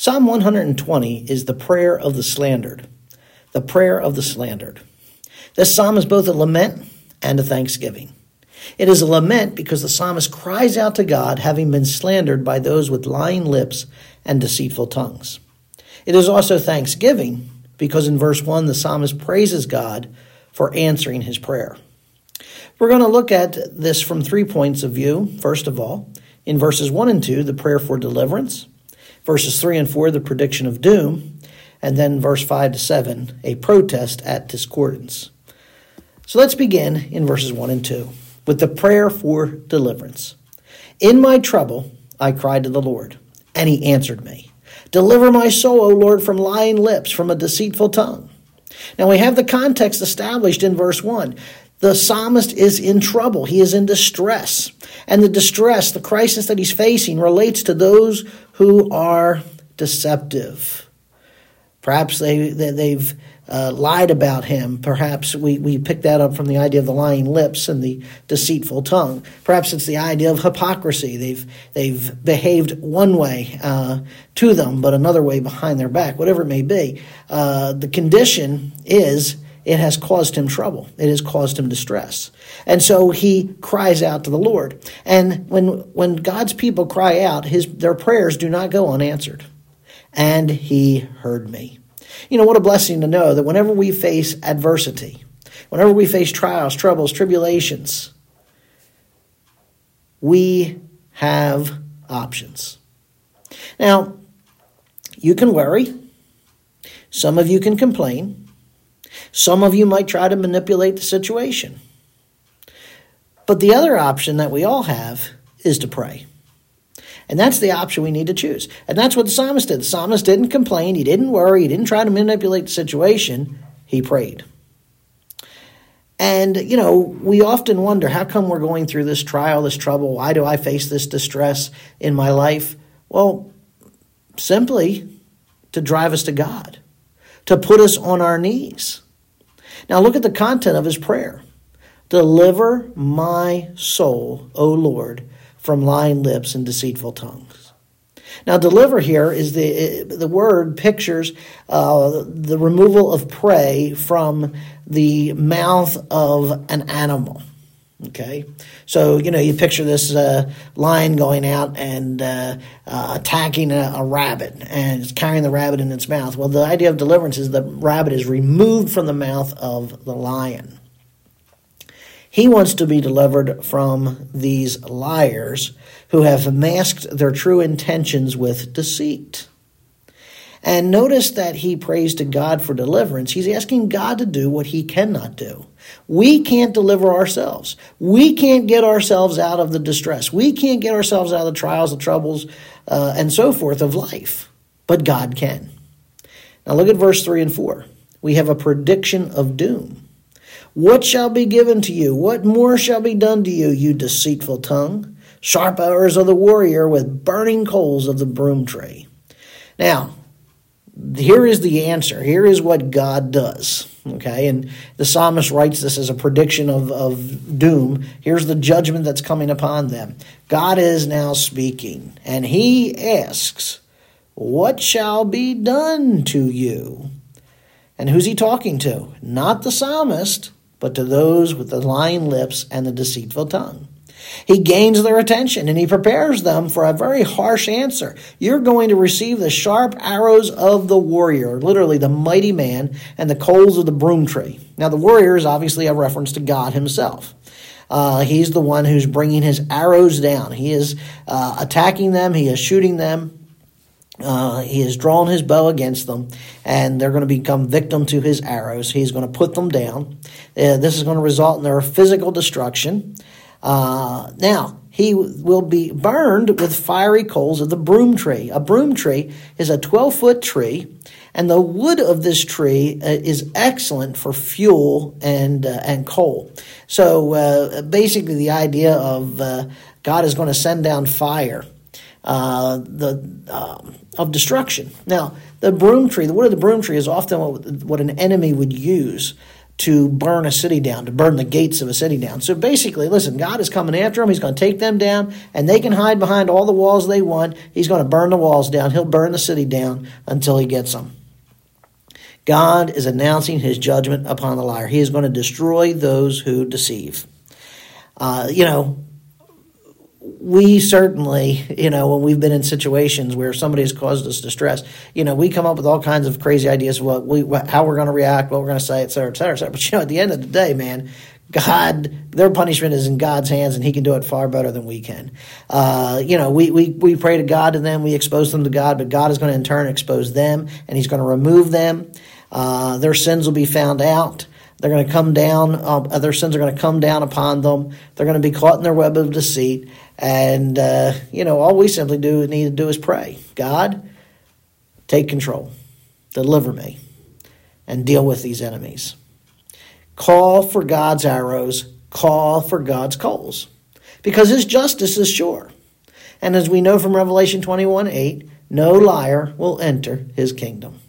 Psalm 120 is the prayer of the slandered. The prayer of the slandered. This psalm is both a lament and a thanksgiving. It is a lament because the psalmist cries out to God, having been slandered by those with lying lips and deceitful tongues. It is also thanksgiving because in verse 1, the psalmist praises God for answering his prayer. We're going to look at this from three points of view. First of all, in verses 1 and 2, the prayer for deliverance verses 3 and 4, the prediction of doom, and then verse 5 to 7, a protest at discordance. So let's begin in verses 1 and 2 with the prayer for deliverance. In my trouble, I cried to the Lord, and he answered me. Deliver my soul, O Lord, from lying lips, from a deceitful tongue. Now we have the context established in verse 1. The psalmist is in trouble. He is in distress. And the distress, the crisis that he's facing, relates to those who are deceptive. Perhaps they, they, have uh, lied about him. Perhaps we, we pick that up from the idea of the lying lips and the deceitful tongue. Perhaps it's the idea of hypocrisy. They've, they've behaved one way uh, to them, but another way behind their back, whatever it may be. Uh, the condition is it has caused him trouble. It has caused him distress. And so he cries out to the Lord. And when, when God's people cry out, his, their prayers do not go unanswered. And he heard me. You know, what a blessing to know that whenever we face adversity, whenever we face trials, troubles, tribulations, we have options. Now, you can worry. Some of you can complain. Some of you might try to manipulate the situation. But the other option that we all have is to pray. And that's the option we need to choose. And that's what the psalmist did. The psalmist didn't complain, he didn't worry, he didn't try to manipulate the situation, he prayed. And, you know, we often wonder how come we're going through this trial, this trouble? Why do I face this distress in my life? Well, simply to drive us to God, to put us on our knees. Now look at the content of his prayer. Deliver my soul, O Lord, from lying lips and deceitful tongues. Now, deliver here is the the word pictures uh, the removal of prey from the mouth of an animal. Okay, so you know you picture this uh, lion going out and uh, uh, attacking a, a, rabbit and it's carrying the rabbit in its mouth. Well, the idea of deliverance is the rabbit is removed from the mouth of the lion. He wants to be delivered from these liars who have masked their true intentions with deceit. And notice that he prays to God for deliverance. He's asking God to do what he cannot do. We can't deliver ourselves. We can't get ourselves out of the distress. We can't get ourselves out of the trials, the troubles, uh, and so forth of life. But God can. Now look at verse 3 and 4. We have a prediction of doom. What shall be given to you? What more shall be done to you, you deceitful tongue? Sharp arrows of the warrior with burning coals of the broom tree. Now, here is the answer. Here is what God does. Okay, and the psalmist writes this as a prediction of, of doom. Here's the judgment that's coming upon them. God is now speaking, and he asks, What shall be done to you? And who's he talking to? Not the psalmist, but to those with the lying lips and the deceitful tongue. He gains their attention and he prepares them for a very harsh answer. You're going to receive the sharp arrows of the warrior, literally the mighty man, and the coals of the broom tree. Now, the warrior is obviously a reference to God himself. Uh, he's the one who's bringing his arrows down. He is uh, attacking them, he is shooting them. Uh, he has drawn his bow against them, and they're going to become victim to his arrows. He's going to put them down. Uh, this is going to result in their physical destruction. Uh, now, he will be burned with fiery coals of the broom tree. A broom tree is a 12 foot tree, and the wood of this tree uh, is excellent for fuel and, uh, and coal. So uh, basically, the idea of uh, God is going to send down fire. Uh, the of destruction. Now, the broom tree, the wood of the broom tree, is often what, what an enemy would use to burn a city down, to burn the gates of a city down. So basically, listen, God is coming after them. He's going to take them down, and they can hide behind all the walls they want. He's going to burn the walls down. He'll burn the city down until he gets them. God is announcing his judgment upon the liar. He is going to destroy those who deceive. Uh, you know, we certainly, you know, when we've been in situations where somebody has caused us distress, you know, we come up with all kinds of crazy ideas of what we, how we're going to react, what we're going to say, et cetera, et cetera, et cetera. But, you know, at the end of the day, man, God, their punishment is in God's hands, and He can do it far better than we can. Uh, you know, we, we, we pray to God and then we expose them to God, but God is going to in turn expose them, and He's going to remove them. Uh, their sins will be found out. They're going to come down, uh, their sins are going to come down upon them. They're going to be caught in their web of deceit. And, uh, you know, all we simply do need to do is pray God, take control, deliver me, and deal with these enemies. Call for God's arrows, call for God's coals, because his justice is sure. And as we know from Revelation 21 8, no liar will enter his kingdom.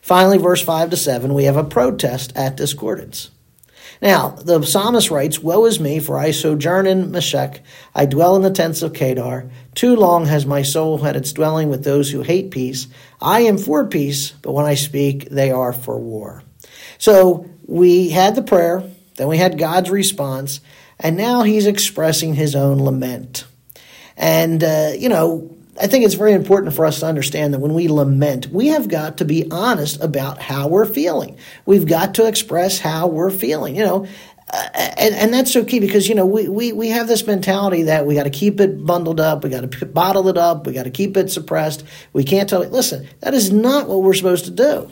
Finally, verse 5 to 7, we have a protest at discordance. Now, the psalmist writes, Woe is me, for I sojourn in Meshech. I dwell in the tents of Kedar. Too long has my soul had its dwelling with those who hate peace. I am for peace, but when I speak, they are for war. So we had the prayer, then we had God's response, and now he's expressing his own lament. And, uh, you know, I think it's very important for us to understand that when we lament, we have got to be honest about how we're feeling. We've got to express how we're feeling. You know, uh, and, and that's so key because you know we, we, we have this mentality that we got to keep it bundled up, we got to bottle it up, we got to keep it suppressed. We can't tell it. Listen, that is not what we're supposed to do.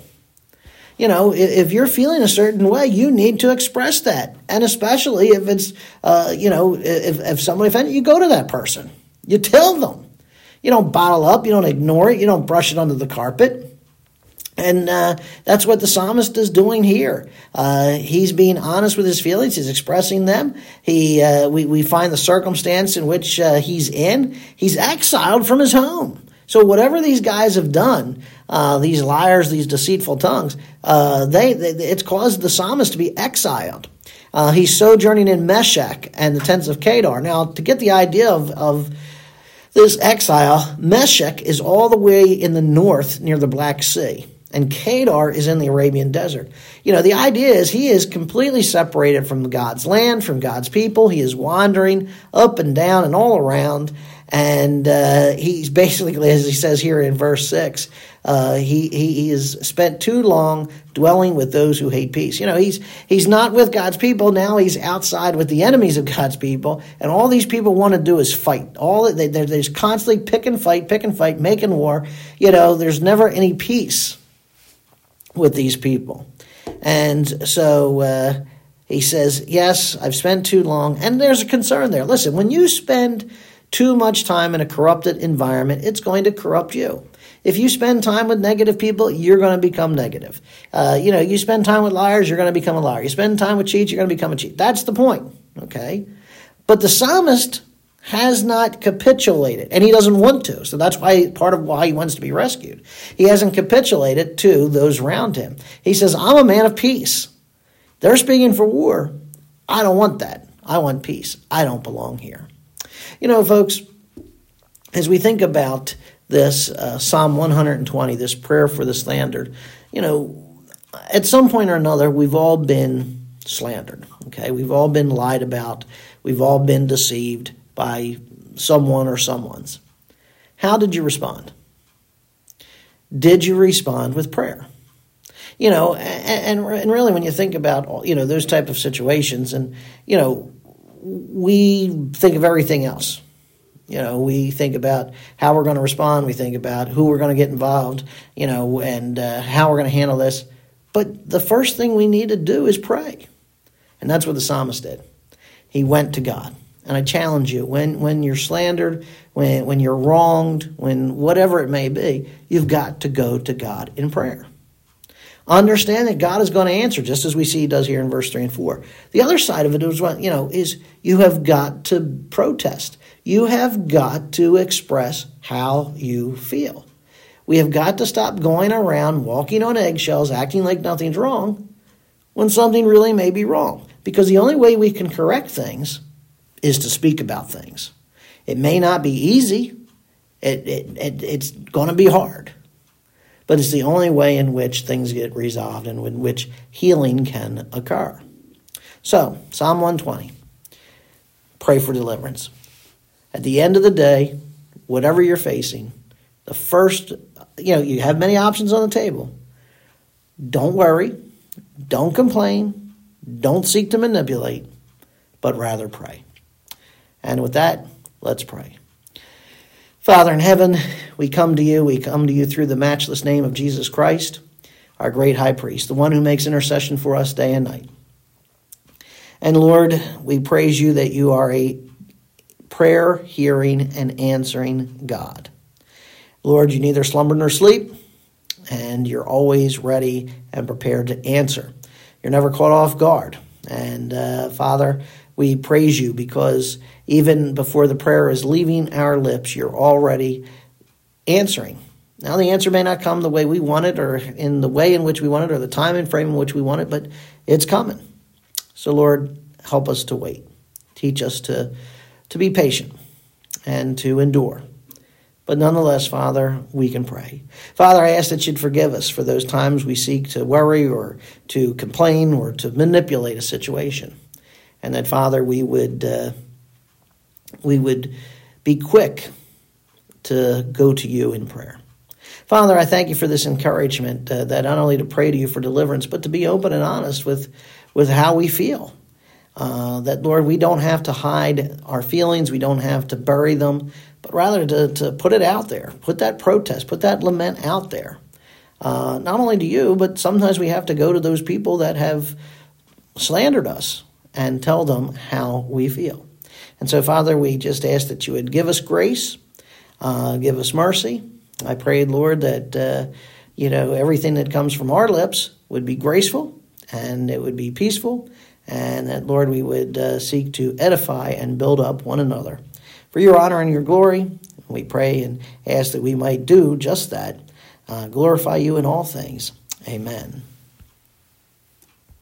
You know, if, if you're feeling a certain way, you need to express that, and especially if it's, uh, you know, if if somebody offended you, go to that person. You tell them. You don't bottle up, you don't ignore it, you don't brush it under the carpet. And uh, that's what the psalmist is doing here. Uh, he's being honest with his feelings. He's expressing them. He, uh, we, we find the circumstance in which uh, he's in. He's exiled from his home. So whatever these guys have done, uh, these liars, these deceitful tongues, uh, they, they, it's caused the psalmist to be exiled. he's sojourning in Meshech and the tents of Kedar. Now, to get the idea of, of this exile, Meshech is all the way in the north near the Black Sea, and Kedar is in the Arabian desert. You know, the idea is he is completely separated from God's land, from God's people. He is wandering up and down and all around. And uh, he's basically, as he says here in verse 6, uh, he, he, has spent too long dwelling with those who hate peace. You know, he's, he's not with God's people. Now he's outside with the enemies of God's people. And all these people want to do is fight. All they, they're, they're constantly pick and fight, pick and fight, making war. You know, there's never any peace with these people. And so uh, he says, Yes, I've spent too long. And there's a concern there. Listen, when you spend too much time in a corrupted environment, it's going to corrupt you. If you spend time with negative people, you're going to become negative. Uh, you know, you spend time with liars, you're going to become a liar. You spend time with cheats, you're going to become a cheat. That's the point, okay? But the psalmist has not capitulated, and he doesn't want to. So that's why part of why he wants to be rescued. He hasn't capitulated to those around him. He says, I'm a man of peace. They're speaking for war. I don't want that. I want peace. I don't belong here. You know, folks, as we think about this uh, Psalm 120, this prayer for the slandered, you know, at some point or another, we've all been slandered. Okay, we've all been lied about. We've all been deceived by someone or someone's. How did you respond? Did you respond with prayer? You know, and, and really, when you think about you know those type of situations, and you know, we think of everything else. You know, we think about how we're going to respond. We think about who we're going to get involved. You know, and uh, how we're going to handle this. But the first thing we need to do is pray, and that's what the psalmist did. He went to God. And I challenge you when, when you're slandered, when, when you're wronged, when whatever it may be, you've got to go to God in prayer. Understand that God is going to answer, just as we see He does here in verse three and four. The other side of it is what you know is you have got to protest. You have got to express how you feel. We have got to stop going around walking on eggshells, acting like nothing's wrong, when something really may be wrong. Because the only way we can correct things is to speak about things. It may not be easy, it, it, it it's going to be hard, but it's the only way in which things get resolved and in which healing can occur. So, Psalm 120 pray for deliverance. At the end of the day, whatever you're facing, the first, you know, you have many options on the table. Don't worry, don't complain, don't seek to manipulate, but rather pray. And with that, let's pray. Father in heaven, we come to you. We come to you through the matchless name of Jesus Christ, our great high priest, the one who makes intercession for us day and night. And Lord, we praise you that you are a prayer hearing and answering God. Lord, you neither slumber nor sleep, and you're always ready and prepared to answer. You're never caught off guard. And uh, Father, we praise you because even before the prayer is leaving our lips, you're already answering. Now, the answer may not come the way we want it, or in the way in which we want it, or the time and frame in which we want it, but it's coming. So, Lord, help us to wait. Teach us to, to be patient and to endure. But nonetheless, Father, we can pray. Father, I ask that you'd forgive us for those times we seek to worry or to complain or to manipulate a situation. And that, Father, we would, uh, we would be quick to go to you in prayer. Father, I thank you for this encouragement uh, that not only to pray to you for deliverance, but to be open and honest with, with how we feel. Uh, that, Lord, we don't have to hide our feelings, we don't have to bury them, but rather to, to put it out there, put that protest, put that lament out there. Uh, not only to you, but sometimes we have to go to those people that have slandered us and tell them how we feel. And so, Father, we just ask that you would give us grace, uh, give us mercy. I prayed, Lord, that uh, you know everything that comes from our lips would be graceful and it would be peaceful, and that Lord, we would uh, seek to edify and build up one another for your honor and your glory. We pray and ask that we might do just that, uh, glorify you in all things. Amen.